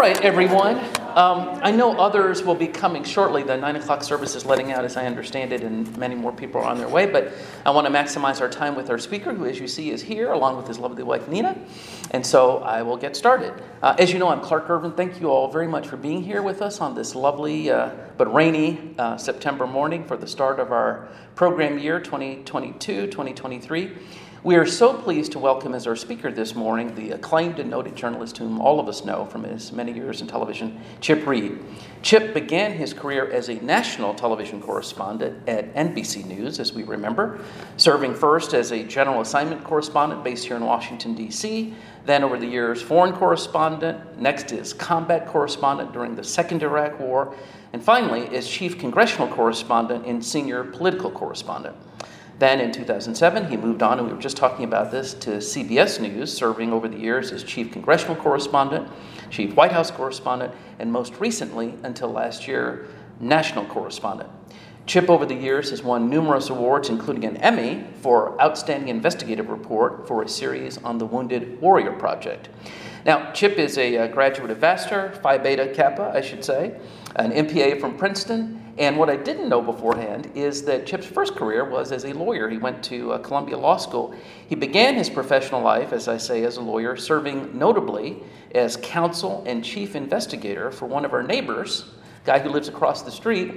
right, everyone. Um, I know others will be coming shortly. The 9 o'clock service is letting out, as I understand it, and many more people are on their way. But I want to maximize our time with our speaker, who, as you see, is here, along with his lovely wife, Nina. And so I will get started. Uh, as you know, I'm Clark Irvin. Thank you all very much for being here with us on this lovely uh, but rainy uh, September morning for the start of our program year 2022 2023. We are so pleased to welcome as our speaker this morning the acclaimed and noted journalist whom all of us know from his many years in television, Chip Reid. Chip began his career as a national television correspondent at NBC News, as we remember, serving first as a general assignment correspondent based here in Washington, D.C., then over the years, foreign correspondent, next is combat correspondent during the Second Iraq War, and finally, as chief congressional correspondent and senior political correspondent. Then in 2007, he moved on, and we were just talking about this, to CBS News, serving over the years as chief congressional correspondent, chief White House correspondent, and most recently, until last year, national correspondent. Chip, over the years, has won numerous awards, including an Emmy for Outstanding Investigative Report for a series on the Wounded Warrior Project. Now, Chip is a, a graduate of Vassar, Phi Beta Kappa, I should say, an MPA from Princeton, and what I didn't know beforehand is that Chip's first career was as a lawyer. He went to uh, Columbia Law School. He began his professional life, as I say, as a lawyer, serving notably as counsel and chief investigator for one of our neighbors, a guy who lives across the street,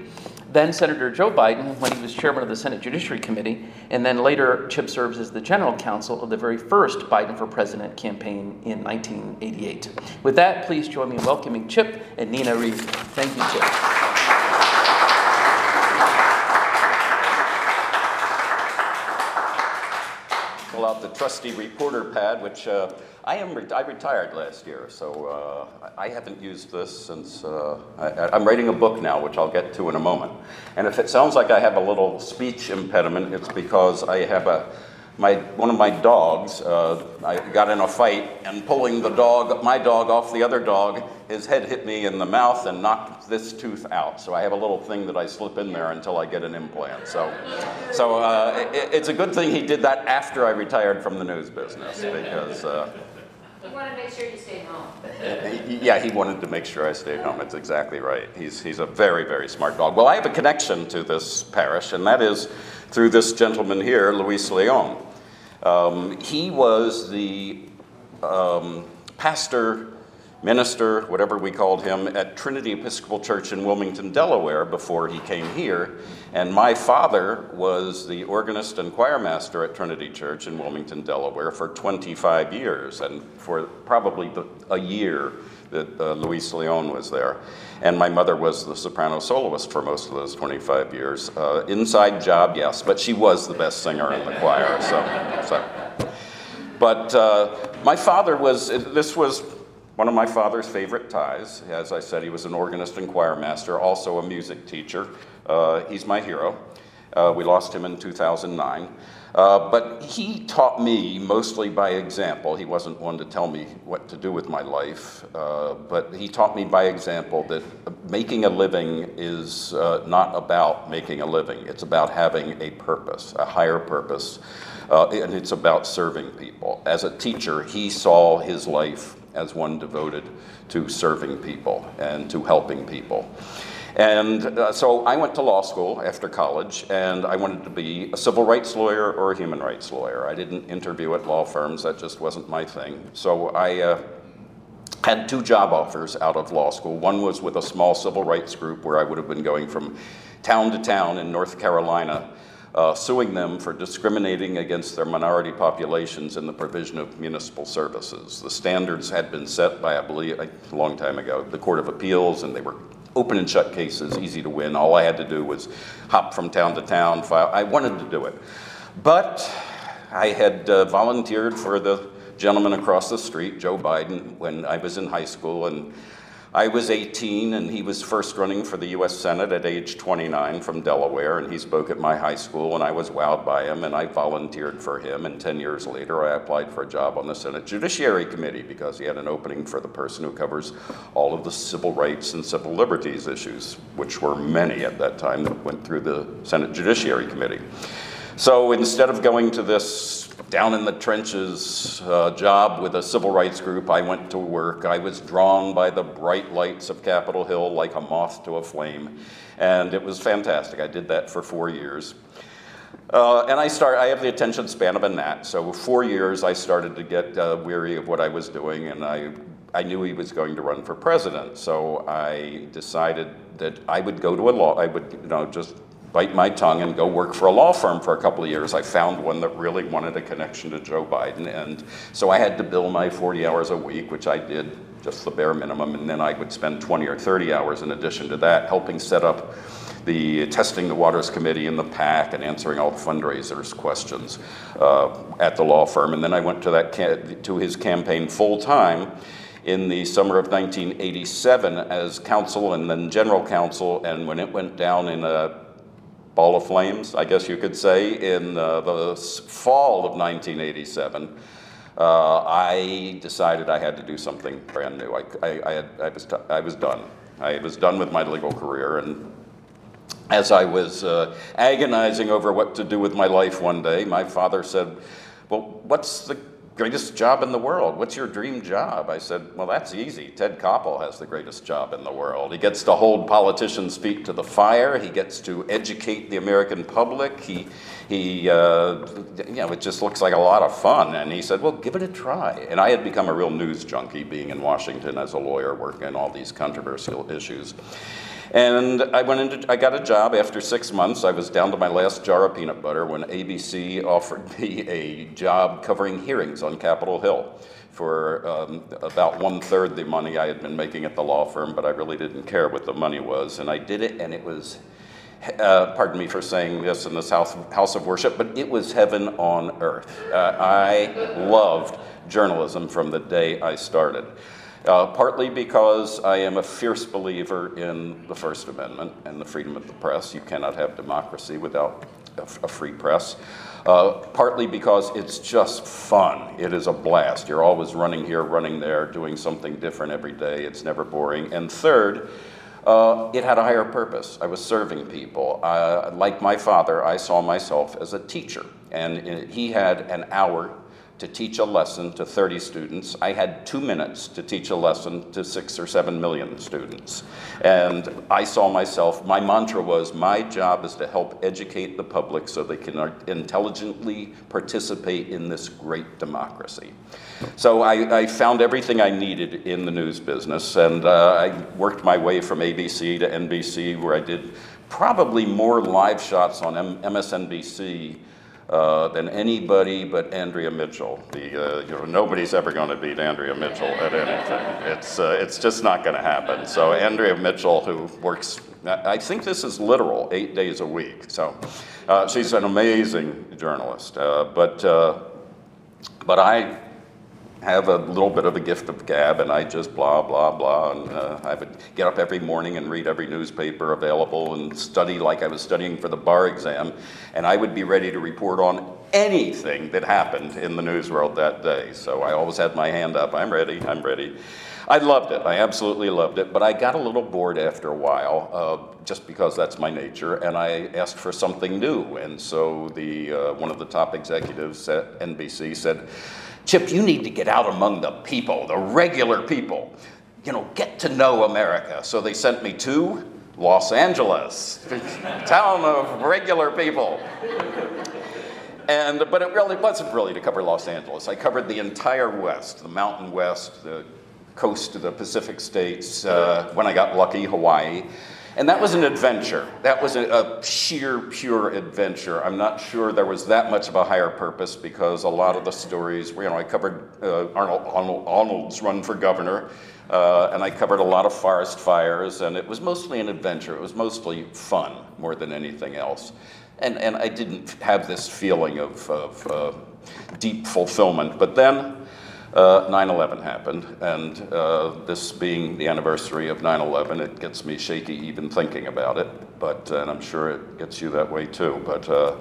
then Senator Joe Biden when he was chairman of the Senate Judiciary Committee, and then later Chip serves as the general counsel of the very first Biden for President campaign in 1988. With that, please join me in welcoming Chip and Nina Reid. Thank you, Chip. Pull out the trusty reporter pad, which uh, I am. Re- I retired last year, so uh, I haven't used this since. Uh, I, am writing a book now, which I'll get to in a moment. And if it sounds like I have a little speech impediment, it's because I have a my one of my dogs. Uh, I got in a fight, and pulling the dog, my dog, off the other dog, his head hit me in the mouth and knocked this tooth out. So I have a little thing that I slip in there until I get an implant. So, so uh, it, it's a good thing he did that after I retired from the news business because. Uh, he wanted to make sure you stayed home. Yeah, he wanted to make sure I stayed home. That's exactly right. He's, he's a very, very smart dog. Well, I have a connection to this parish, and that is through this gentleman here, Luis Leon. Um, he was the um, pastor, minister, whatever we called him, at Trinity Episcopal Church in Wilmington, Delaware, before he came here. And my father was the organist and choir master at Trinity Church in Wilmington, Delaware, for 25 years, and for probably the, a year that uh, Luis Leon was there. And my mother was the soprano soloist for most of those 25 years. Uh, inside job, yes, but she was the best singer in the choir. So, so. But uh, my father was, this was one of my father's favorite ties. As I said, he was an organist and choir master, also a music teacher. Uh, he's my hero. Uh, we lost him in 2009. Uh, but he taught me mostly by example. He wasn't one to tell me what to do with my life, uh, but he taught me by example that making a living is uh, not about making a living. It's about having a purpose, a higher purpose, uh, and it's about serving people. As a teacher, he saw his life as one devoted to serving people and to helping people. And uh, so I went to law school after college, and I wanted to be a civil rights lawyer or a human rights lawyer. I didn't interview at law firms, that just wasn't my thing. So I uh, had two job offers out of law school. One was with a small civil rights group where I would have been going from town to town in North Carolina. Uh, suing them for discriminating against their minority populations in the provision of municipal services. The standards had been set by, I believe, a long time ago, the Court of Appeals, and they were open and shut cases, easy to win. All I had to do was hop from town to town, file. I wanted to do it. But I had uh, volunteered for the gentleman across the street, Joe Biden, when I was in high school, and I was 18 and he was first running for the US Senate at age 29 from Delaware and he spoke at my high school and I was wowed by him and I volunteered for him and 10 years later I applied for a job on the Senate Judiciary Committee because he had an opening for the person who covers all of the civil rights and civil liberties issues, which were many at that time that went through the Senate Judiciary Committee. So instead of going to this down in the trenches uh, job with a civil rights group, I went to work. I was drawn by the bright lights of Capitol Hill like a moth to a flame, and it was fantastic. I did that for four years. Uh, and I start. I have the attention span of a gnat. So four years, I started to get uh, weary of what I was doing, and I I knew he was going to run for president. So I decided that I would go to a law. I would you know just bite my tongue and go work for a law firm for a couple of years. I found one that really wanted a connection to Joe Biden, and so I had to bill my 40 hours a week, which I did just the bare minimum, and then I would spend 20 or 30 hours in addition to that helping set up the testing the waters committee in the PAC and answering all the fundraisers questions uh, at the law firm. And then I went to that ca- to his campaign full time in the summer of 1987 as counsel and then general counsel. And when it went down in a ball of flames, I guess you could say, in uh, the fall of 1987. Uh, I decided I had to do something brand new. I, I, I, had, I was, I was done. I was done with my legal career, and as I was uh, agonizing over what to do with my life one day, my father said, Well, what's the greatest job in the world? What's your dream job? I said, Well, that's easy. Ted Koppel has the greatest job in the world. He gets to hold politicians' feet to the fire, he gets to educate the American public. He, he uh, you know, it just looks like a lot of fun. And he said, Well, give it a try. And I had become a real news junkie being in Washington as a lawyer working on all these controversial issues. And I went into, I got a job after six months. I was down to my last jar of peanut butter when ABC offered me a job covering hearings on Capitol Hill for um, about one third the money I had been making at the law firm, but I really didn't care what the money was. And I did it, and it was, uh, pardon me for saying this in this house, house of worship, but it was heaven on earth. Uh, I loved journalism from the day I started. Uh, partly because I am a fierce believer in the First Amendment and the freedom of the press. You cannot have democracy without a, a free press. Uh, partly because it's just fun. It is a blast. You're always running here, running there, doing something different every day. It's never boring. And third, uh, it had a higher purpose. I was serving people. Uh, like my father, I saw myself as a teacher. And he had an hour to teach a lesson to 30 students. I had two minutes to teach a lesson to six or seven million students. And I saw myself, my mantra was my job is to help educate the public so they can intelligently participate in this great democracy. So I, I found everything I needed in the news business, and uh, I worked my way from ABC to NBC, where I did probably more live shots on M- MSNBC uh, than anybody but Andrea Mitchell. The, uh, you know, nobody's ever going to beat Andrea Mitchell at anything. It's, uh, it's just not going to happen. So Andrea Mitchell, who works, I think this is literal, eight days a week. So uh, she's an amazing journalist. Uh, but, but I have a little bit of a gift of gab, and I just blah, blah, blah. And uh, I would get up every morning and read every newspaper available and study like I was studying for the bar exam. And I would be ready to report on anything that happened in the news world that day. So I always had my hand up I'm ready, I'm ready. I loved it. I absolutely loved it. But I got a little bored after a while, uh, just because that's my nature, and I asked for something new. And so the uh, one of the top executives at NBC said, Chip, you need to get out among the people, the regular people. You know, get to know America. So they sent me to Los Angeles, town of regular people. And, but it really wasn't really to cover Los Angeles. I covered the entire West, the Mountain West, the coast of the Pacific states, uh, when I got lucky, Hawaii. And that was an adventure. That was a, a, sheer, pure adventure. I'm not sure there was that much of a higher purpose because a lot of the stories, you know, I covered uh, Arnold, Arnold, Arnold's run for governor, uh, and I covered a lot of forest fires, and it was mostly an adventure. It was mostly fun more than anything else. And, and I didn't have this feeling of, of uh, deep fulfillment. But then, 9/11 uh, happened, and uh, this being the anniversary of 9/11, it gets me shaky even thinking about it. But and I'm sure it gets you that way too. But uh,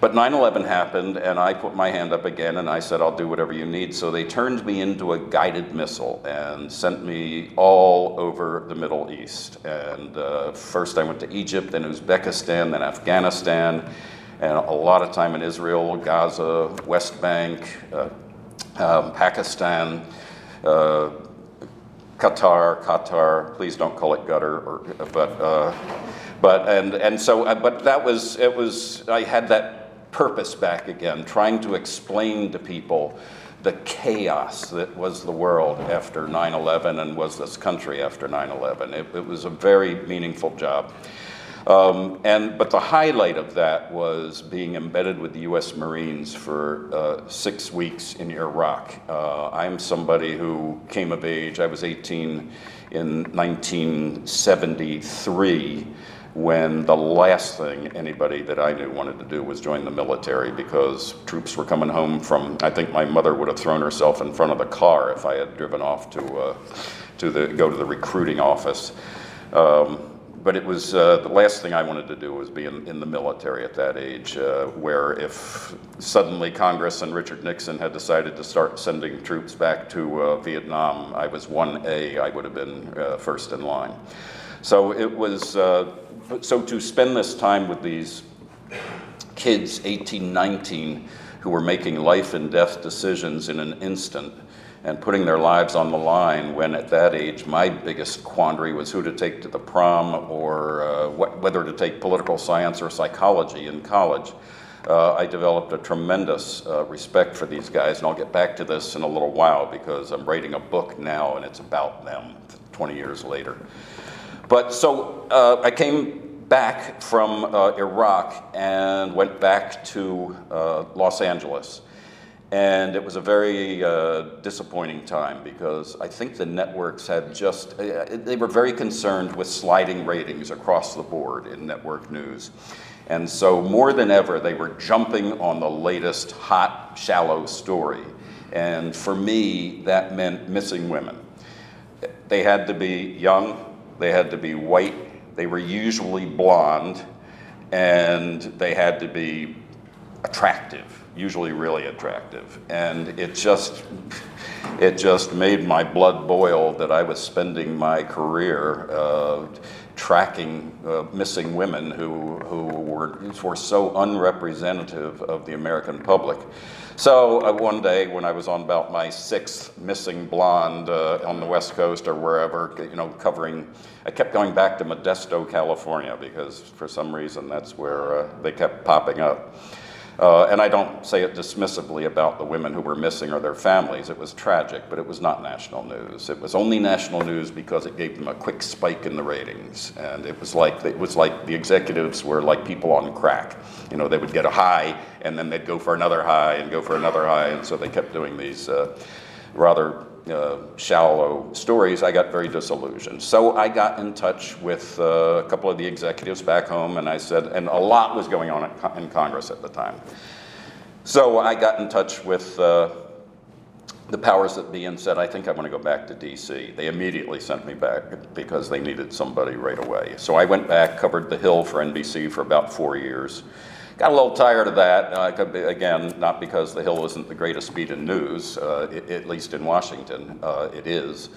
but 9/11 happened, and I put my hand up again, and I said, "I'll do whatever you need." So they turned me into a guided missile and sent me all over the Middle East. And uh, first I went to Egypt, then Uzbekistan, then Afghanistan. and a lot of time in Israel, Gaza, West Bank, uh, um, Pakistan, uh, Qatar, Qatar. Please don't call it gutter, or, but uh, but and and so uh, but that was it was I had that purpose back again, trying to explain to people the chaos that was the world after 9/11 and was this country after 9/11. It, it was a very meaningful job. Um, and, but the highlight of that was being embedded with the U.S. Marines for uh, six weeks in Iraq. Uh, I'm somebody who came of age, I was 18 in 1973 when the last thing anybody that I knew wanted to do was join the military because troops were coming home from, I think my mother would have thrown herself in front of the car if I had driven off to, uh, to the, go to the recruiting office. Um, but it was uh, the last thing I wanted to do was be in, in the military at that age, uh, where if suddenly Congress and Richard Nixon had decided to start sending troops back to uh, Vietnam, I was 1A, I would have been uh, first in line. So it was, uh, so to spend this time with these kids, 18, 19, who were making life and death decisions in an instant and putting their lives on the line when at that age my biggest quandary was who to take to the prom or uh, what, whether to take political science or psychology in college. Uh, I developed a tremendous uh, respect for these guys, and I'll get back to this in a little while because I'm writing a book now and it's about them 20 years later. But so uh, I came back from uh, Iraq and went back to uh, Los Angeles. And it was a very uh, disappointing time because I think the networks had just, uh, they were very concerned with sliding ratings across the board in network news. And so, more than ever, they were jumping on the latest hot, shallow story. And for me, that meant missing women. They had to be young, they had to be white, they were usually blonde, and they had to be attractive usually really attractive. And it just, it just made my blood boil that I was spending my career uh, tracking uh, missing women who, who were, were so unrepresentative of the American public. So uh, one day when I was on about my sixth missing blonde uh, on the West Coast or wherever, you know, covering, I kept going back to Modesto, California, because for some reason that's where uh, they kept popping up. Uh, and I don't say it dismissively about the women who were missing or their families. It was tragic, but it was not national news. It was only national news because it gave them a quick spike in the ratings. And it was like it was like the executives were like people on crack. You know, they would get a high and then they'd go for another high and go for another high, and so they kept doing these uh, rather uh, shallow stories, I got very disillusioned. So I got in touch with uh, a couple of the executives back home, and I said, and a lot was going on in Congress at the time. So I got in touch with uh, the powers that be and said, I think I want to go back to DC. They immediately sent me back because they needed somebody right away. So I went back, covered The Hill for NBC for about four years. Got a little tired of that. Uh, again, not because the Hill isn't the greatest beat in news, uh, it, at least in Washington, uh, it is.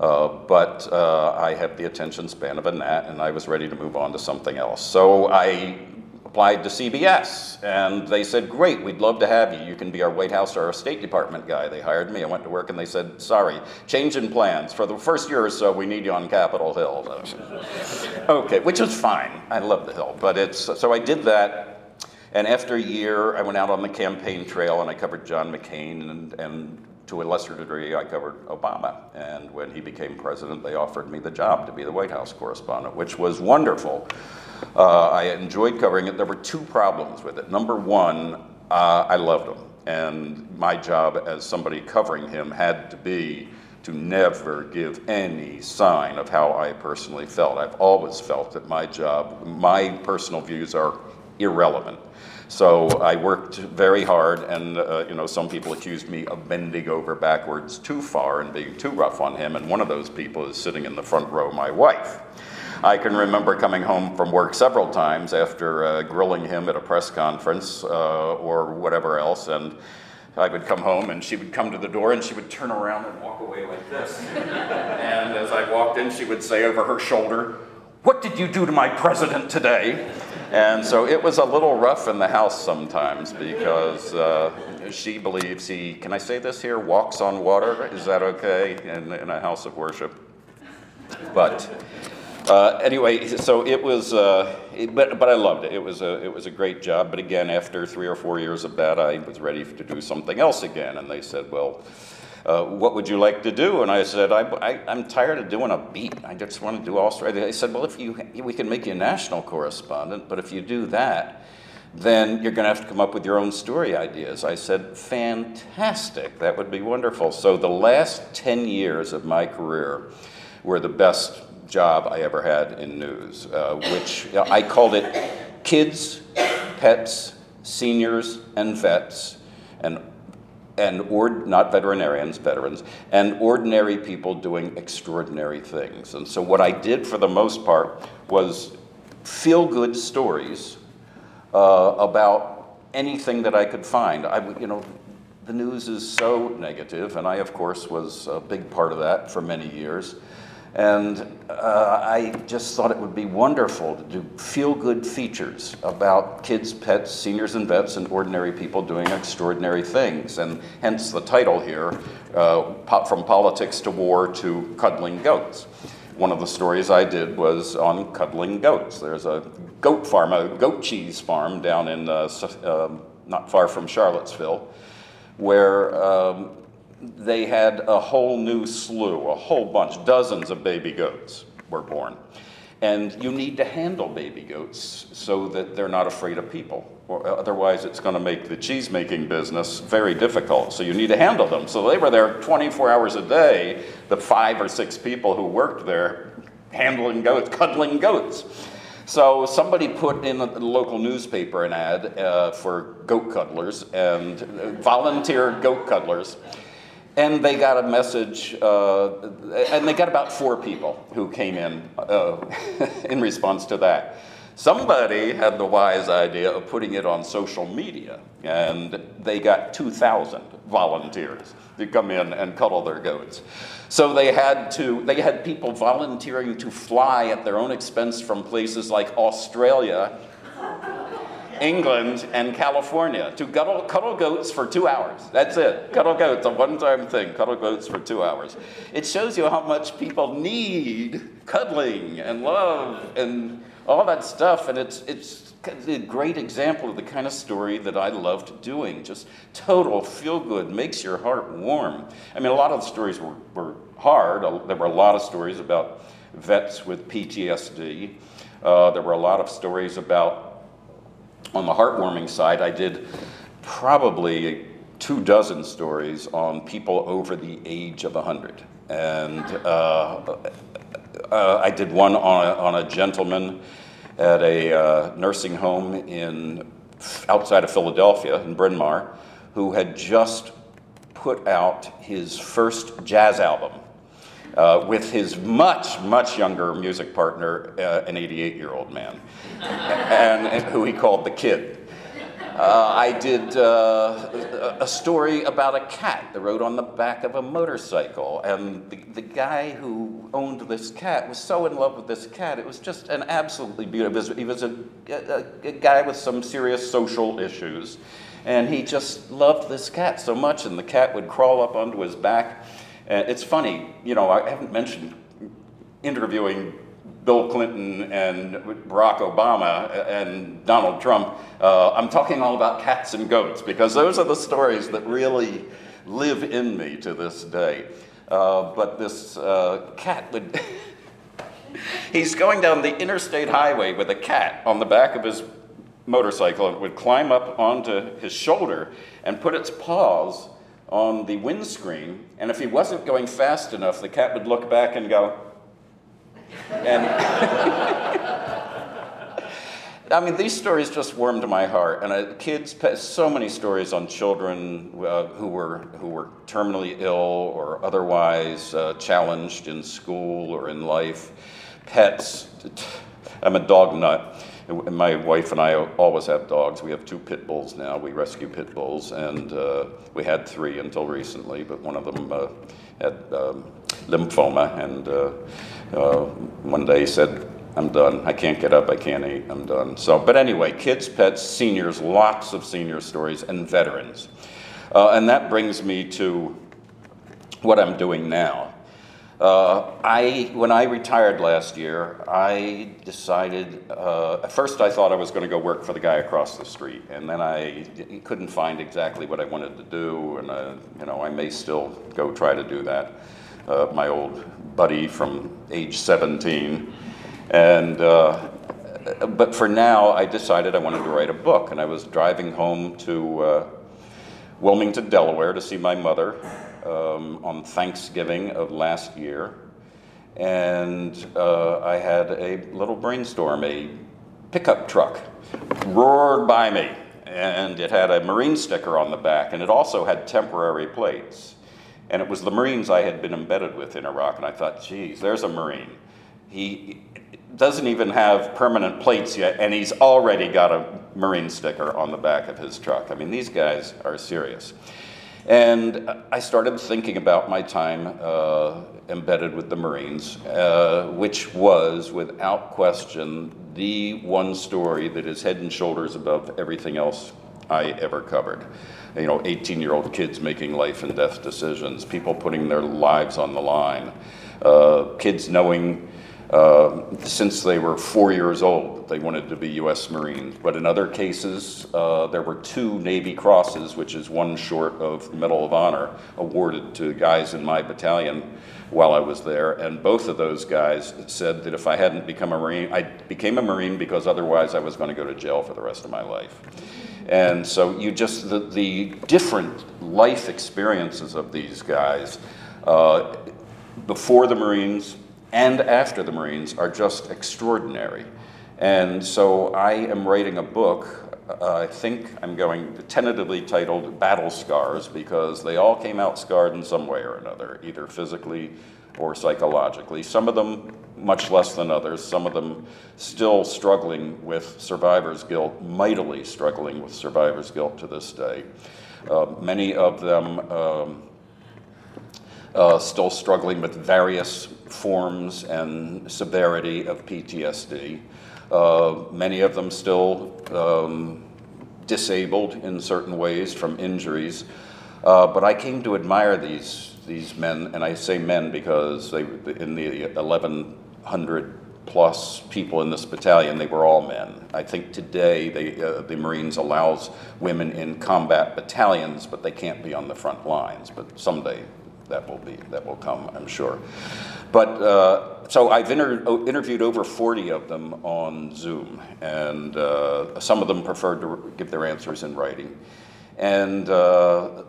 Uh, but uh, I have the attention span of a gnat, and I was ready to move on to something else. So I applied to CBS, and they said, "Great, we'd love to have you. You can be our White House or our State Department guy." They hired me. I went to work, and they said, "Sorry, change in plans. For the first year or so, we need you on Capitol Hill." okay, which was fine. I love the Hill, but it's so I did that and after a year, I went out on the campaign trail and I covered John McCain and, and to a lesser degree, I covered Obama. And when he became president, they offered me the job to be the White House correspondent, which was wonderful. Uh, I enjoyed covering it. There were two problems with it. Number one, uh, I loved him. And my job as somebody covering him had to be to never give any sign of how I personally felt. I've always felt that my job, my personal views are irrelevant. So I worked very hard, and uh, you know, some people accused me of bending over backwards too far and being too rough on him. And one of those people is sitting in the front row, my wife. I can remember coming home from work several times after uh, grilling him at a press conference uh, or whatever else, and I would come home and she would come to the door and she would turn around and walk away like this. and as I walked in, she would say over her shoulder, What did you do to my president today? And so it was a little rough in the house sometimes because uh, she believes he, can I say this here, walks on water? Is that okay in, in a house of worship? But uh, anyway, so it was, uh, it, but, but I loved it. It was, a, it was a great job. But again, after three or four years of that, I was ready to do something else again. And they said, well, uh, what would you like to do? And I said, I, am tired of doing a beat. I just want to do Australia. They said, well, if you, we can make you a national correspondent, but if you do that, then you're going to have to come up with your own story ideas. I said, fantastic. That would be wonderful. So the last 10 years of my career were the best job I ever had in news, uh, which I called it kids, pets, seniors, and vets, and and not veterinarians, veterans, and ordinary people doing extraordinary things. And so, what I did for the most part was feel good stories uh, about anything that I could find. I, you know, the news is so negative, and I, of course, was a big part of that for many years. And uh, I just thought it would be wonderful to do feel good features about kids, pets, seniors, and vets, and ordinary people doing extraordinary things. And hence the title here uh, From Politics to War to Cuddling Goats. One of the stories I did was on cuddling goats. There's a goat farm, a goat cheese farm down in uh, uh not far from Charlottesville, where um, they had a whole new slew, a whole bunch, dozens of baby goats were born. And you need to handle baby goats so that they're not afraid of people. Or otherwise, it's going to make the cheese making business very difficult. So you need to handle them. So they were there 24 hours a day, the five or six people who worked there handling goats, cuddling goats. So somebody put in the local newspaper an ad uh, for goat cuddlers and volunteer goat cuddlers. And they got a message, uh, and they got about four people who came in uh, in response to that. Somebody had the wise idea of putting it on social media, and they got 2,000 volunteers to come in and cuddle their goats. So they had to, they had people volunteering to fly at their own expense from places like Australia England, and California to cuddle, cuddle goats for two hours. That's it. Cuddle goats, a one time thing. Cuddle goats for two hours. It shows you how much people need cuddling and love and all that stuff. And it's, it's a great example of the kind of story that I loved doing. Just total feel good, makes your heart warm. I mean, a lot of the stories were, were hard. There were a lot of stories about vets with PTSD. Uh, there were a lot of stories about on the heartwarming side, I did probably two dozen stories on people over the age of 100. And uh, uh, I did one on a, on a gentleman at a uh, nursing home in outside of Philadelphia in Bryn Mawr who had just put out his first jazz album uh, with his much, much younger music partner, uh, an 88 year old man, and, and, who he called the kid. Uh, I did uh, a story about a cat that rode on the back of a motorcycle, and the, the guy who owned this cat was so in love with this cat. It was just an absolutely beautiful. He was a, a, a guy with some serious social issues, and he just loved this cat so much, and the cat would crawl up onto his back and it's funny, you know, I haven't mentioned interviewing Bill Clinton and Barack Obama and Donald Trump. Uh, I'm talking all about cats and goats because those are the stories that really live in me to this day. Uh, but this uh, cat would. he's going down the interstate highway with a cat on the back of his motorcycle and would climb up onto his shoulder and put its paws on the windscreen, and if he wasn't going fast enough, the cat would look back and go, and I mean, these stories just warmed my heart. And uh, kids, so many stories on children uh, who were who were terminally ill or otherwise uh, challenged in school or in life. Pets. I'm a dog nut. And My wife and I always have dogs. We have two pit bulls now. We rescue pit bulls, and uh, we had three until recently, but one of them uh, had um, lymphoma, and uh, uh one day said, I'm done. I can't get up. I can't eat. I'm done. So, but anyway, kids, pets, seniors, lots of senior stories, and veterans. Uh, and that brings me to what I'm doing now. Uh, I, when I retired last year, I decided, uh, at first I thought I was going to go work for the guy across the street, and then I couldn't find exactly what I wanted to do, and uh, you know, I may still go try to do that. Uh, my old buddy from age 17, and uh, but for now, I decided I wanted to write a book, and I was driving home to uh, Wilmington, Delaware, to see my mother um, on Thanksgiving of last year, and uh, I had a little brainstorm. A pickup truck roared by me, and it had a Marine sticker on the back, and it also had temporary plates. And it was the Marines I had been embedded with in Iraq, and I thought, geez, there's a Marine. He doesn't even have permanent plates yet, and he's already got a Marine sticker on the back of his truck. I mean, these guys are serious. And I started thinking about my time uh, embedded with the Marines, uh, which was, without question, the one story that is head and shoulders above everything else I ever covered. You know, 18 year old kids making life and death decisions, people putting their lives on the line, uh, kids knowing uh, since they were four years old. They wanted to be U.S. Marines. But in other cases, uh, there were two Navy Crosses, which is one short of Medal of Honor, awarded to guys in my battalion while I was there. And both of those guys said that if I hadn't become a Marine, I became a Marine because otherwise I was going to go to jail for the rest of my life. And so you just, the, the different life experiences of these guys uh, before the Marines, and after the Marines are just extraordinary. And so I am writing a book. Uh, I think I'm going tentatively titled Battle Scars because they all came out scarred in some way or another, either physically or psychologically. Some of them much less than others, some of them still struggling with survivor's guilt, mightily struggling with survivor's guilt to this day. Uh, many of them um, uh, still struggling with various forms and severity of PTSD. Uh, many of them still um, disabled in certain ways from injuries. Uh, but I came to admire these, these men, and I say men because they, in the 1,100 plus people in this battalion, they were all men. I think today they, uh, the Marines allows women in combat battalions, but they can't be on the front lines. But someday that will be that will come, I'm sure. But uh, so I've inter- interviewed over 40 of them on Zoom, and uh, some of them preferred to give their answers in writing, and. Uh,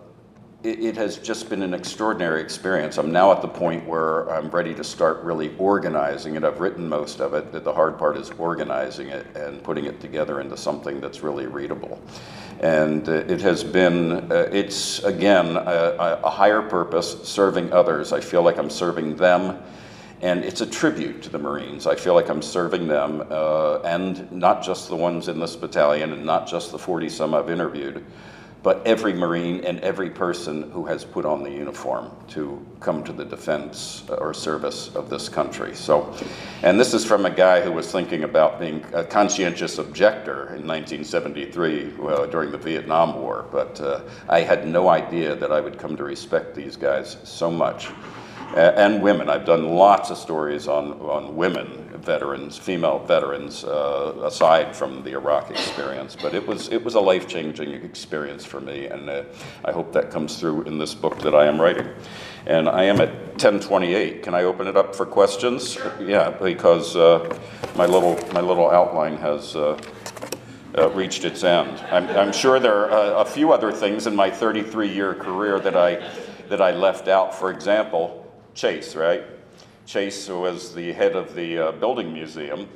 it, it has just been an extraordinary experience. I'm now at the point where I'm ready to start really organizing it. I've written most of it. The hard part is organizing it and putting it together into something that's really readable. And uh, it has been, uh, it's again, a, a higher purpose, serving others. I feel like I'm serving them and it's a tribute to the Marines. I feel like I'm serving them, uh, and not just the ones in this battalion, and not just the 40 some I've interviewed, but every Marine and every person who has put on the uniform to come to the defense or service of this country. So, and this is from a guy who was thinking about being a conscientious objector in 1973 uh, during the Vietnam War, but uh, I had no idea that I would come to respect these guys so much. And women. I've done lots of stories on, on women veterans, female veterans, uh, aside from the Iraq experience. But it was it was a life changing experience for me, and uh, I hope that comes through in this book that I am writing. And I am at 1028. Can I open it up for questions? Yeah, because uh, my little my little outline has. Uh, uh, reached its end. I'm, I'm sure there are uh, a few other things in my 33 year career that I, that I left out. For example, Chase, right? Chase was the head of the uh, building museum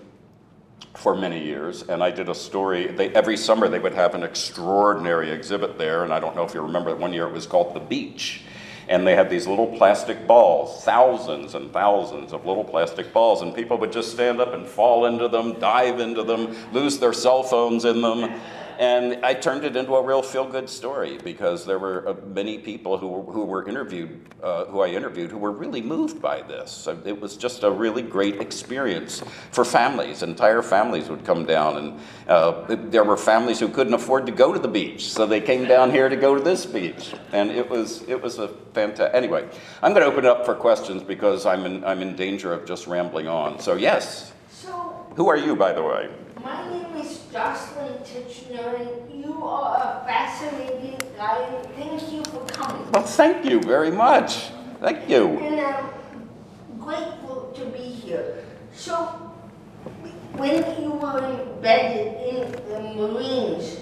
for many years, and I did a story. They, every summer they would have an extraordinary exhibit there, and I don't know if you remember, one year it was called The Beach. And they had these little plastic balls, thousands and thousands of little plastic balls, and people would just stand up and fall into them, dive into them, lose their cell phones in them. And I turned it into a real feel-good story because there were uh, many people who were, who were interviewed, uh, who I interviewed, who were really moved by this. So it was just a really great experience for families. Entire families would come down, and uh, there were families who couldn't afford to go to the beach, so they came down here to go to this beach, and it was it was a fantastic. Anyway, I'm going to open it up for questions because I'm in I'm in danger of just rambling on. So yes, So, who are you, by the way? My name is Jocelyn Titchener, and you are a fascinating guy, and thank you for coming. Well, thank you very much. Thank you. And I'm grateful to be here. So, when you were embedded in the Marines,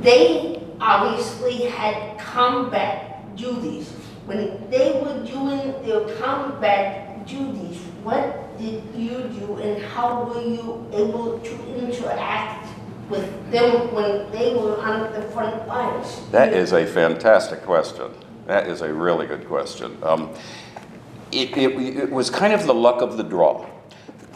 they obviously had combat duties. When they were doing their combat duties, what did you do and how were you able to interact with them when they were on the front lines? That is a fantastic question. That is a really good question. Um, it, it, it was kind of the luck of the draw.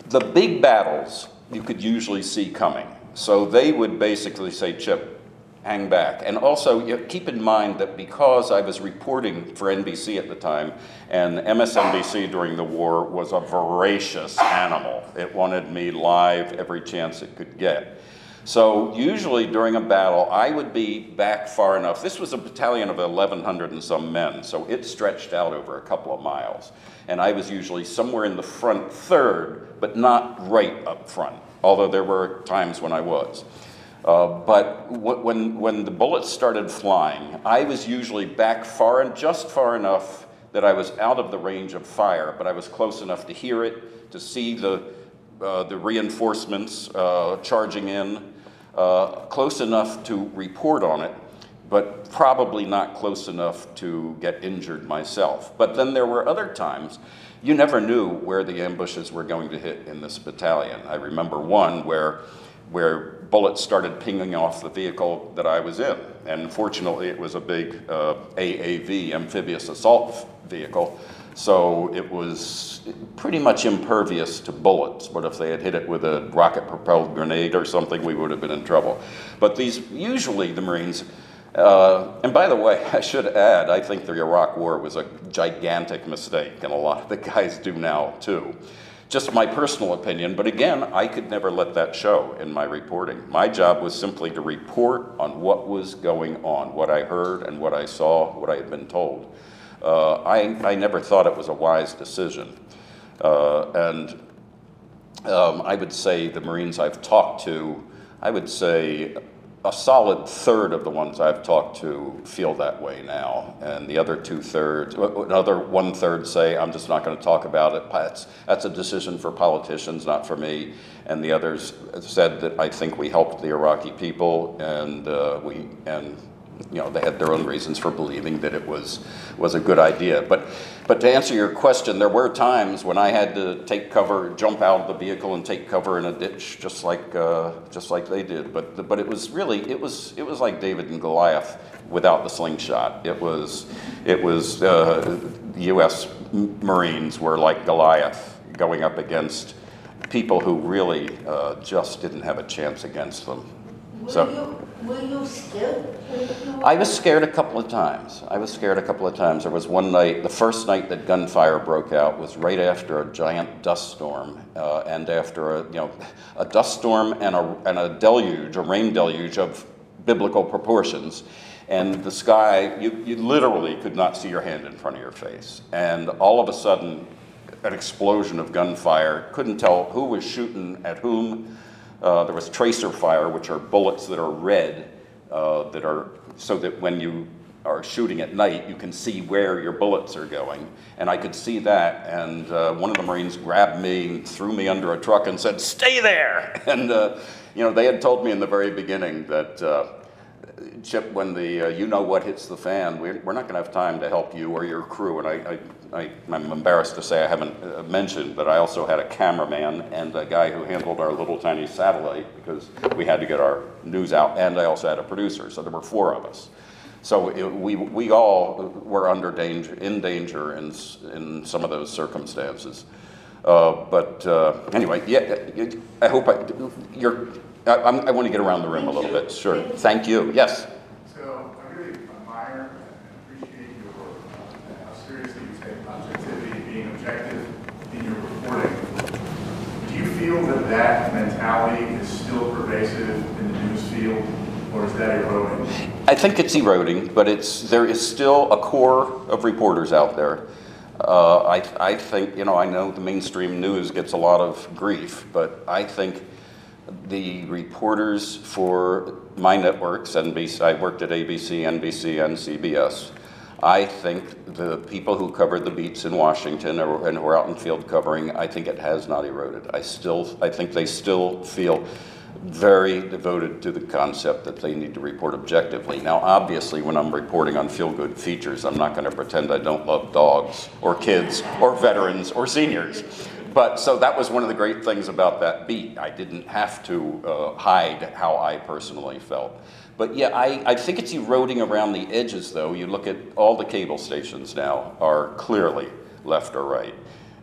The big battles you could usually see coming. So they would basically say, Chip, hang back. And also, you know, keep in mind that because I was reporting for NBC at the time, and MSNBC during the war was a voracious animal, it wanted me live every chance it could get. So usually during a battle, I would be back far enough. This was a battalion of 1,100 and some men, so it stretched out over a couple of miles. And I was usually somewhere in the front third, but not right up front, although there were times when I was. Uh, but when, when the bullets started flying, I was usually back far and just far enough that I was out of the range of fire, but I was close enough to hear it, to see the, uh, the reinforcements uh, charging in, uh, close enough to report on it, but probably not close enough to get injured myself. But then there were other times you never knew where the ambushes were going to hit in this battalion. I remember one where where bullets started pinging off the vehicle that I was in. And fortunately, it was a big uh, AAV, amphibious assault vehicle, so it was pretty much impervious to bullets. But if they had hit it with a rocket propelled grenade or something, we would have been in trouble. But these, usually, the Marines, uh, and by the way, I should add, I think the Iraq War was a gigantic mistake, and a lot of the guys do now too. Just my personal opinion, but again, I could never let that show in my reporting. My job was simply to report on what was going on, what I heard and what I saw, what I had been told. Uh, I, I never thought it was a wise decision. Uh, and um, I would say the Marines I've talked to, I would say a solid third of the ones I've talked to feel that way now, and the other two thirds, another one third say, I'm just not going to talk about it. That's, that's a decision for politicians, not for me. And the others said that I think we helped the Iraqi people, and uh, we and you know they had their own reasons for believing that it was was a good idea. But but to answer your question, there were times when I had to take cover, jump out of the vehicle, and take cover in a ditch, just like uh, just like they did. But but it was really it was it was like David and Goliath without the slingshot. It was it was uh, the U.S. Marines were like Goliath going up against people who really uh, just didn't have a chance against them. Were, So- you, were you scared? I was scared a couple of times. I was scared a couple of times. There was one night, the first night that gunfire broke out was right after a giant dust storm, uh, and after a you know a dust storm and a and a deluge, a rain deluge of biblical proportions, and the sky you you literally could not see your hand in front of your face, and all of a sudden, an explosion of gunfire. Couldn't tell who was shooting at whom. Uh, there was tracer fire, which are bullets that are red, uh, that are so that when you are shooting at night, you can see where your bullets are going. And I could see that. And uh, one of the Marines grabbed me and threw me under a truck and said, "Stay there!" And uh, you know, they had told me in the very beginning that. Chip, when the uh, you know what hits the fan, we're, we're not going to have time to help you or your crew. And I, I, I, I'm embarrassed to say I haven't uh, mentioned, but I also had a cameraman and a guy who handled our little tiny satellite because we had to get our news out. And I also had a producer, so there were four of us. So it, we, we all were under danger, in danger in, in some of those circumstances. Uh, but uh, anyway, yeah, I hope I, your I, I'm, I want to get around the room a little bit. Sure. Thank you. Yes. So I really admire and appreciate your, uh, how seriously you take objectivity, being objective in your reporting. Do you feel that that mentality is still pervasive in the news field, or is that eroding? I think it's eroding, but it's, there is still a core of reporters out there. Uh, I, I think, you know, I know the mainstream news gets a lot of grief, but I think the reporters for my networks, NBC, I worked at ABC, NBC, and CBS. I think the people who covered the beats in Washington or, and who are out in field covering, I think it has not eroded. I still, I think they still feel very devoted to the concept that they need to report objectively. Now, obviously, when I'm reporting on feel good features, I'm not going to pretend I don't love dogs or kids or veterans or seniors. But so that was one of the great things about that beat. I didn't have to uh, hide how I personally felt. But yeah, I, I think it's eroding around the edges, though. You look at all the cable stations now are clearly left or right.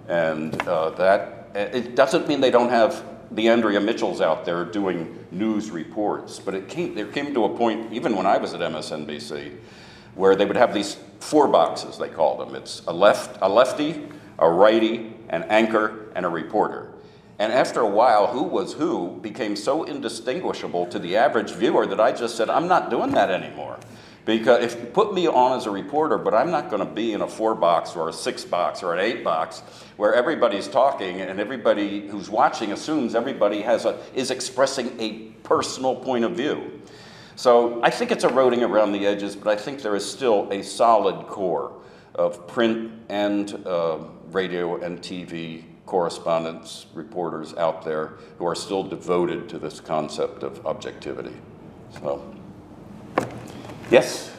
And uh, that, it doesn't mean they don't have the Andrea Mitchells out there doing news reports, but it came, there came to a point, even when I was at MSNBC, where they would have these four boxes, they called them. It's a, left, a lefty, a righty, an anchor, and a reporter. And after a while, who was who became so indistinguishable to the average viewer that I just said, I'm not doing that anymore. Because if you put me on as a reporter, but I'm not going to be in a four box or a six box or an eight box where everybody's talking and everybody who's watching assumes everybody has a, is expressing a personal point of view. So I think it's eroding around the edges, but I think there is still a solid core of print and uh, radio and TV correspondents, reporters out there who are still devoted to this concept of objectivity. So, yes.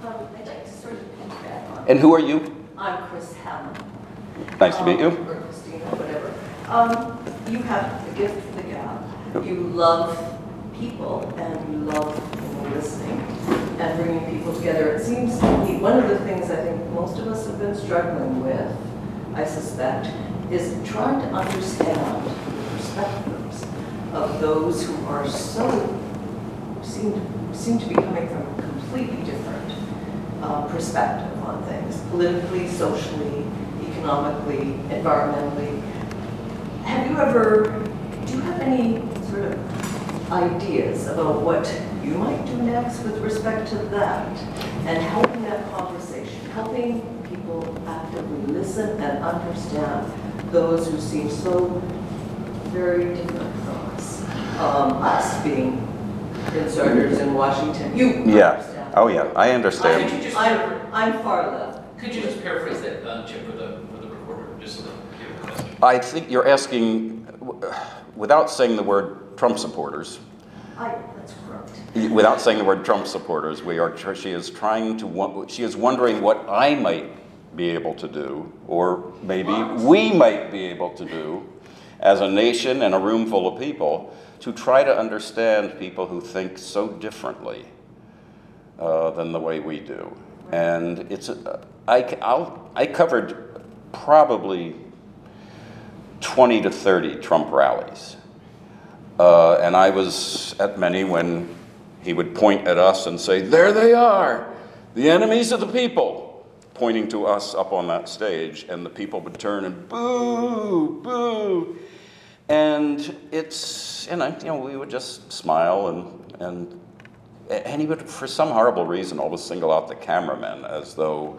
Um, I'd like to sort of piggyback on. And who are you? I'm Chris Hammond. Nice to meet you. Um, Or Christina, whatever. Um, you have the gift for the gab. You love people and you love listening and bringing people together. It seems to me, one of the things I think most of us have been struggling with, I suspect, is trying to understand the perspectives of those who are so, seem, to- seem to be coming from a completely different uh, perspective on things, politically, socially, economically, environmentally. Have you ever, do you have any sort of ideas about what you might do next with respect to that? And helping that conversation, helping people actively listen and understand those who seem so very different from us. Um, Us being insiders in Washington, you Yeah. understand. Oh, yeah. I understand. Could understand. you just, I'm, I'm far left. could you just paraphrase that, uh, Chip, for the, for the recorder, just so that people can question? I think you're asking, without saying the word Trump supporters, I, that's correct. without saying the word Trump supporters, we are, she is trying to, won- she is wondering what I might be able to do, or maybe we might be able to do as a nation and a room full of people to try to understand people who think so differently uh, than the way we do. And it's, uh, I, I'll, I covered probably 20 to 30 Trump rallies. Uh, and I was at many when he would point at us and say, There they are, the enemies of the people, pointing to us up on that stage. And the people would turn and boo, boo. And it's, and know, you know we would just smile and, and, and he would, for some horrible reason, always single out the cameramen as though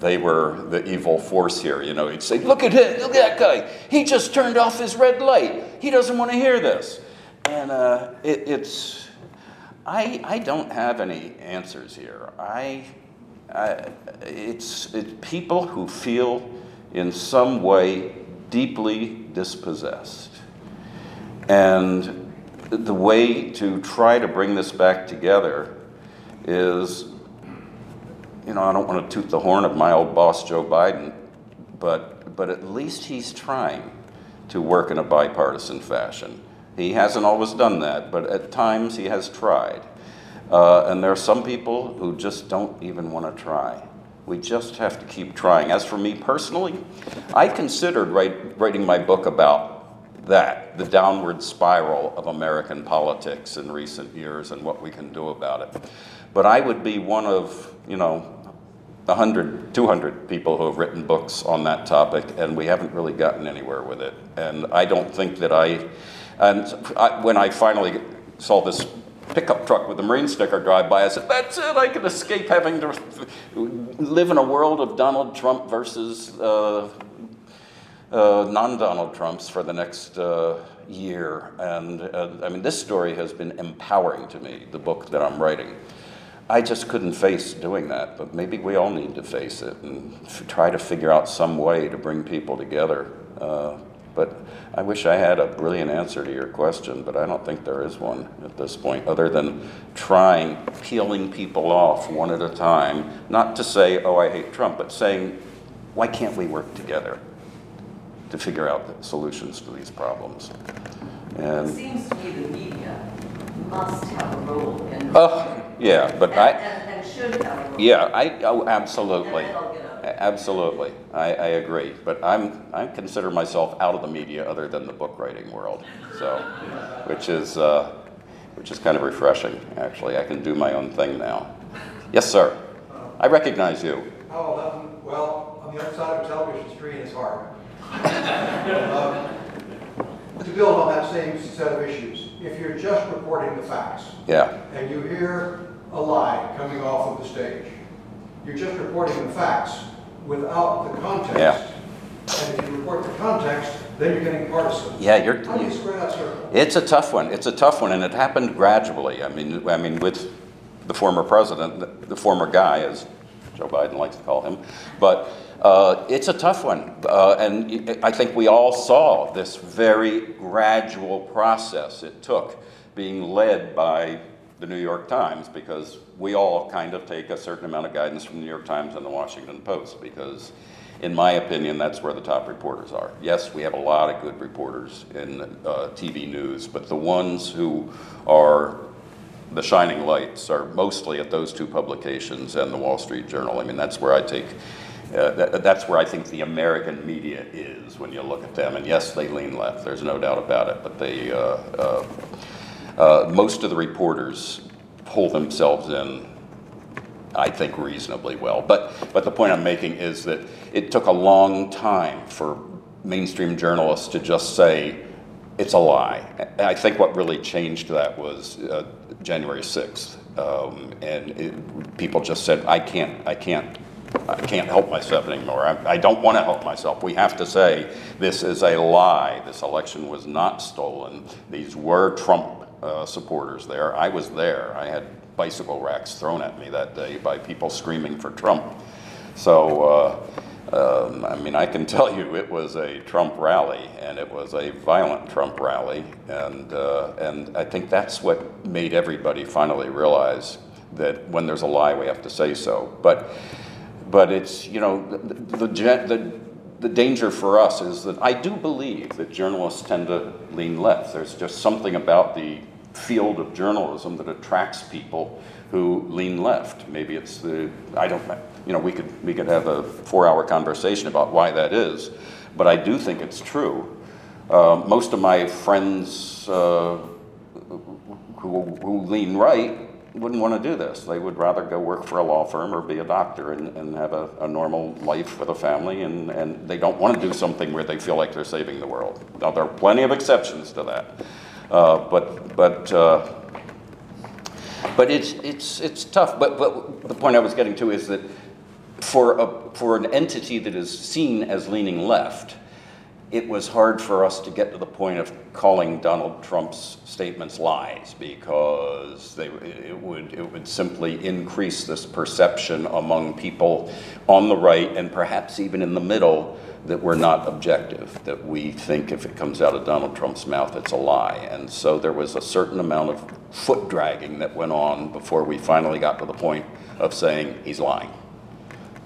they were the evil force here. You know, he'd say, Look at him, look at that guy. He just turned off his red light. He doesn't want to hear this. And uh, it, it's, I, I don't have any answers here. I, It's, it's people who feel in some way deeply dispossessed. And the way to try to bring this back together is you know, I don't want to toot the horn of my old boss, Joe Biden, but, but at least he's trying to work in a bipartisan fashion. He hasn't always done that, but at times he has tried. Uh, and there are some people who just don't even want to try. We just have to keep trying. As for me personally, I considered write, writing my book about that, the downward spiral of American politics in recent years and what we can do about it. But I would be one of, you know, 100, 200 people who have written books on that topic, and we haven't really gotten anywhere with it. And I don't think that I, and I, when I finally saw this pickup truck with the Marine sticker drive by, I said, that's it, I can escape having to live in a world of Donald Trump versus uh, uh, non-Donald Trumps for the next uh, year. And uh, I mean, this story has been empowering to me, the book that I'm writing. I just couldn't face doing that, but maybe we all need to face it and f- try to figure out some way to bring people together. But I wish I had a brilliant answer to your question, but I don't think there is one at this point, other than trying, peeling people off one at a time, not to say, oh, I hate Trump, but saying, why can't we work together to figure out the solutions to these problems? And It seems to me the media must have a role in. oh, yeah, but And, I, and, and should have a role. Yeah, I, oh, absolutely. And then I'll get up. A- Absolutely. I, I agree. But I'm, I consider myself out of the media other than the book writing world. So, which is, uh, which is kind of refreshing, actually. I can do my own thing now. Yes, sir. I recognize you. Oh, nothing, well, on the other side of a television screen is hard. Um, To build on that same set of issues, if you're just reporting the facts Yeah, and you hear a lie coming off of the stage, you're just reporting the facts without the context. Yeah. And if you report the context, then you're getting partisan. yeah, you're, How do you square that circle? It's a tough one. It's a tough one, and it happened gradually. I mean, I mean, with the former president, the, the former guy, as Joe Biden likes to call him, but uh, it's a tough one. Uh, and I think we all saw this very gradual process it took, being led by the New York Times, because we all kind of take a certain amount of guidance from the New York Times and the Washington Post, because in my opinion, that's where the top reporters are. Yes, we have a lot of good reporters in uh, TV news, but the ones who are the shining lights are mostly at those two publications and the Wall Street Journal. I mean, that's where I take, uh, that, that's where I think the American media is when you look at them. And yes, they lean left, there's no doubt about it, but they, uh, uh, most of the reporters pull themselves in I think reasonably well. But, but the point I'm making is that it took a long time for mainstream journalists to just say, it's a lie. I think what really changed that was uh, January 6th. Um, and it, people just said, I can't, I can't, I can't help myself anymore. I, I don't want to help myself. We have to say, this is a lie. This election was not stolen. These were Trump uh, supporters there. I was there. I had bicycle racks thrown at me that day by people screaming for Trump. So, uh, um, I mean, I can tell you it was a Trump rally, and it was a violent Trump rally, and uh, and I think that's what made everybody finally realize that when there's a lie, we have to say so. But but it's you know the the, the the danger for us is that I do believe that journalists tend to lean left. There's just something about the field of journalism that attracts people who lean left. Maybe it's the I don't you know we could we could have a four-hour conversation about why that is, but I do think it's true. Uh, most of my friends uh, who, who lean right wouldn't want to do this. They would rather go work for a law firm or be a doctor and, and have a, a normal life with a family, and, and they don't want to do something where they feel like they're saving the world. Now, there are plenty of exceptions to that. Uh, but but uh, but it's it's it's tough. But but the point I was getting to is that for a for an entity that is seen as leaning left, it was hard for us to get to the point of calling Donald Trump's statements lies because they it would it would simply increase this perception among people on the right and perhaps even in the middle that we're not objective, that we think if it comes out of Donald Trump's mouth, it's a lie. And so there was a certain amount of foot dragging that went on before we finally got to the point of saying he's lying.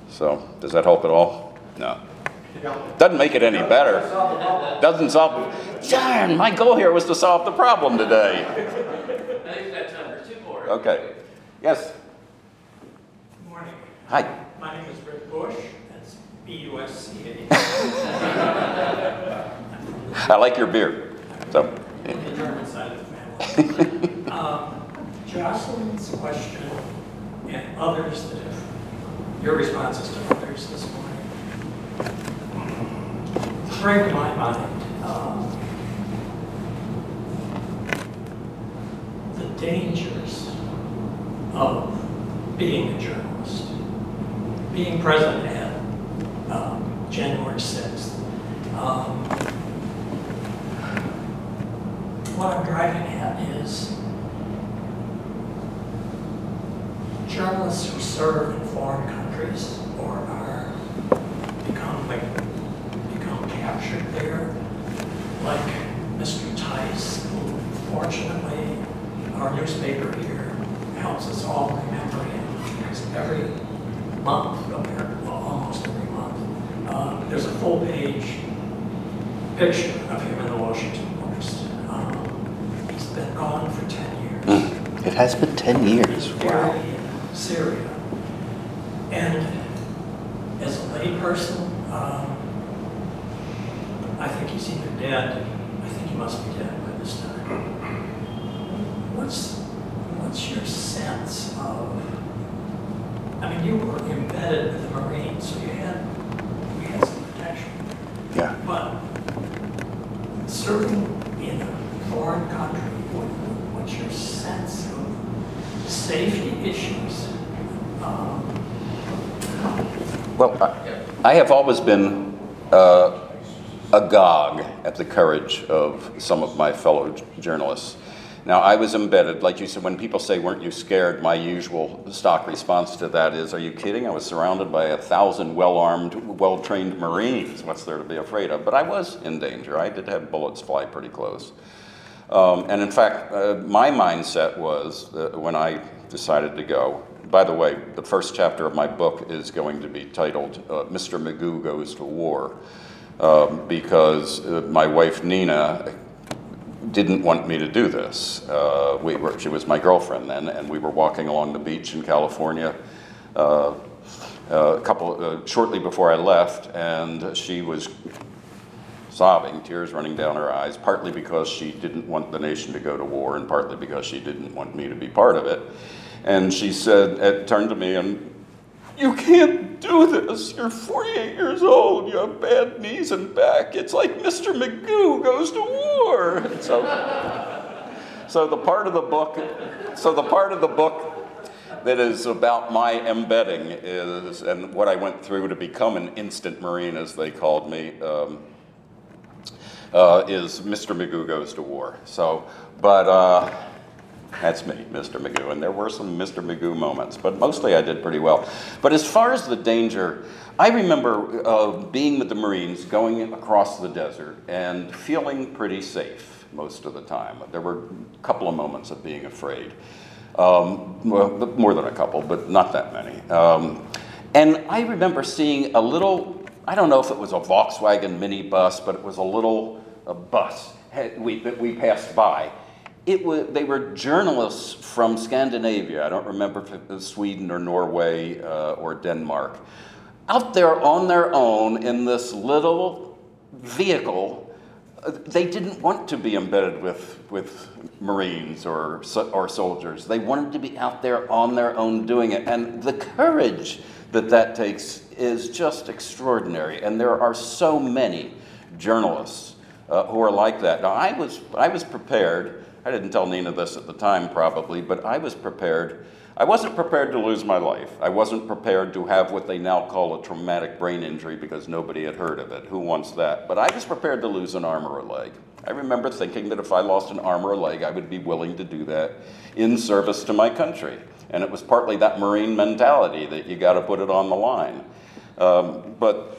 So, does that help at all? No. Doesn't make it any better. Doesn't solve. Darn, my goal here was to solve the problem today. I think that's number two more. Okay. Yes. Good Morning. Hi. My name is Rick Busch. That's B-U-S-C-H. I like your beard. So, the German side of the family. Um, Jocelyn's question and others that have, your responses to others this morning to my mind um, the dangers of being a journalist, being present at um, January 6th. Um, what I'm driving at is journalists who serve in foreign countries or are become like captured there, like Mr. Tice, who fortunately our newspaper here helps us all remember him because every month, well, almost every month, uh, there's a full page picture of him in the Washington Post. Um, he's been gone for 10 years. it has been 10 years. In Syria. And as a layperson, um, I think he's either dead, I think he must be dead by this time. What's, what's your sense of, I mean, you were embedded with the Marines, so you had, we had some protection. Yeah. But serving in a foreign country, what, what's your sense of safety issues? Um, Well, I- I have always been uh, agog at the courage of some of my fellow journalists. Now, I was embedded, like you said, when people say, weren't you scared? My usual stock response to that is, are you kidding? I was surrounded by a thousand well armed, well trained Marines. What's there to be afraid of? But I was in danger. I did have bullets fly pretty close. Um, and in fact, uh, my mindset was uh, when I decided to go. By the way, the first chapter of my book is going to be titled uh, Mr. Magoo Goes to War um, because uh, my wife Nina didn't want me to do this. Uh, we were, she was my girlfriend then, and we were walking along the beach in California uh, uh, a couple uh, shortly before I left, and she was sobbing, tears running down her eyes, partly because she didn't want the nation to go to war, and partly because she didn't want me to be part of it. And she said, it turned to me and you can't do this. You're 48 years old. You have bad knees and back. It's like Mr. Magoo goes to war. So, so the part of the book, so the part of the book that is about my embedding is, and what I went through to become an instant Marine, as they called me, um, uh, is Mr. Magoo goes to war. So, but uh, that's me, Mr. Magoo. And there were some Mr. Magoo moments, but mostly I did pretty well. But as far as the danger, I remember uh, being with the Marines, going across the desert, and feeling pretty safe most of the time. There were a couple of moments of being afraid. Um, well, more than a couple, but not that many. Um, and I remember seeing a little, I don't know if it was a Volkswagen minibus, but it was a little a bus had- we, that we passed by. It was, they were journalists from Scandinavia. I don't remember if it was Sweden or Norway uh, or Denmark. Out there on their own in this little vehicle uh, they didn't want to be embedded with, with Marines or, or soldiers. They wanted to be out there on their own doing it. And the courage that that takes is just extraordinary. And there are so many journalists uh, who are like that. Now, I was, I was prepared. I didn't tell Nina this at the time, probably, but I was prepared. I wasn't prepared to lose my life. I wasn't prepared to have what they now call a traumatic brain injury because nobody had heard of it. Who wants that? But I was prepared to lose an arm or a leg. I remember thinking that if I lost an arm or a leg, I would be willing to do that in service to my country. And it was partly that Marine mentality that you got to put it on the line. Um, but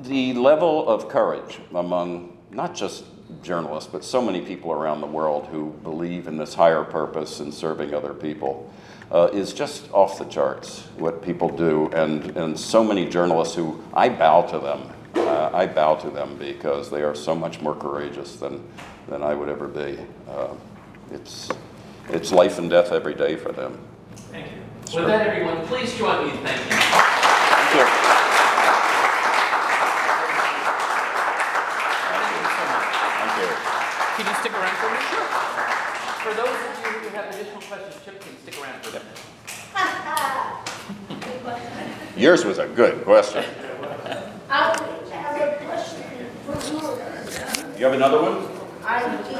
the level of courage among not just journalists, but so many people around the world who believe in this higher purpose and serving other people uh, is just off the charts what people do. And, and so many journalists who I bow to them. Uh, I bow to them because they are so much more courageous than, than I would ever be. Uh, it's, it's life and death every day for them. Thank you. With that, everyone, please join me in thanking. Thank you. Thank you so much. Thank you. Can you stick around for a minute? Sure. For those of you who have additional questions, Chip can stick around for a minute. Yours was a good question. I have a question for you. You have another one? I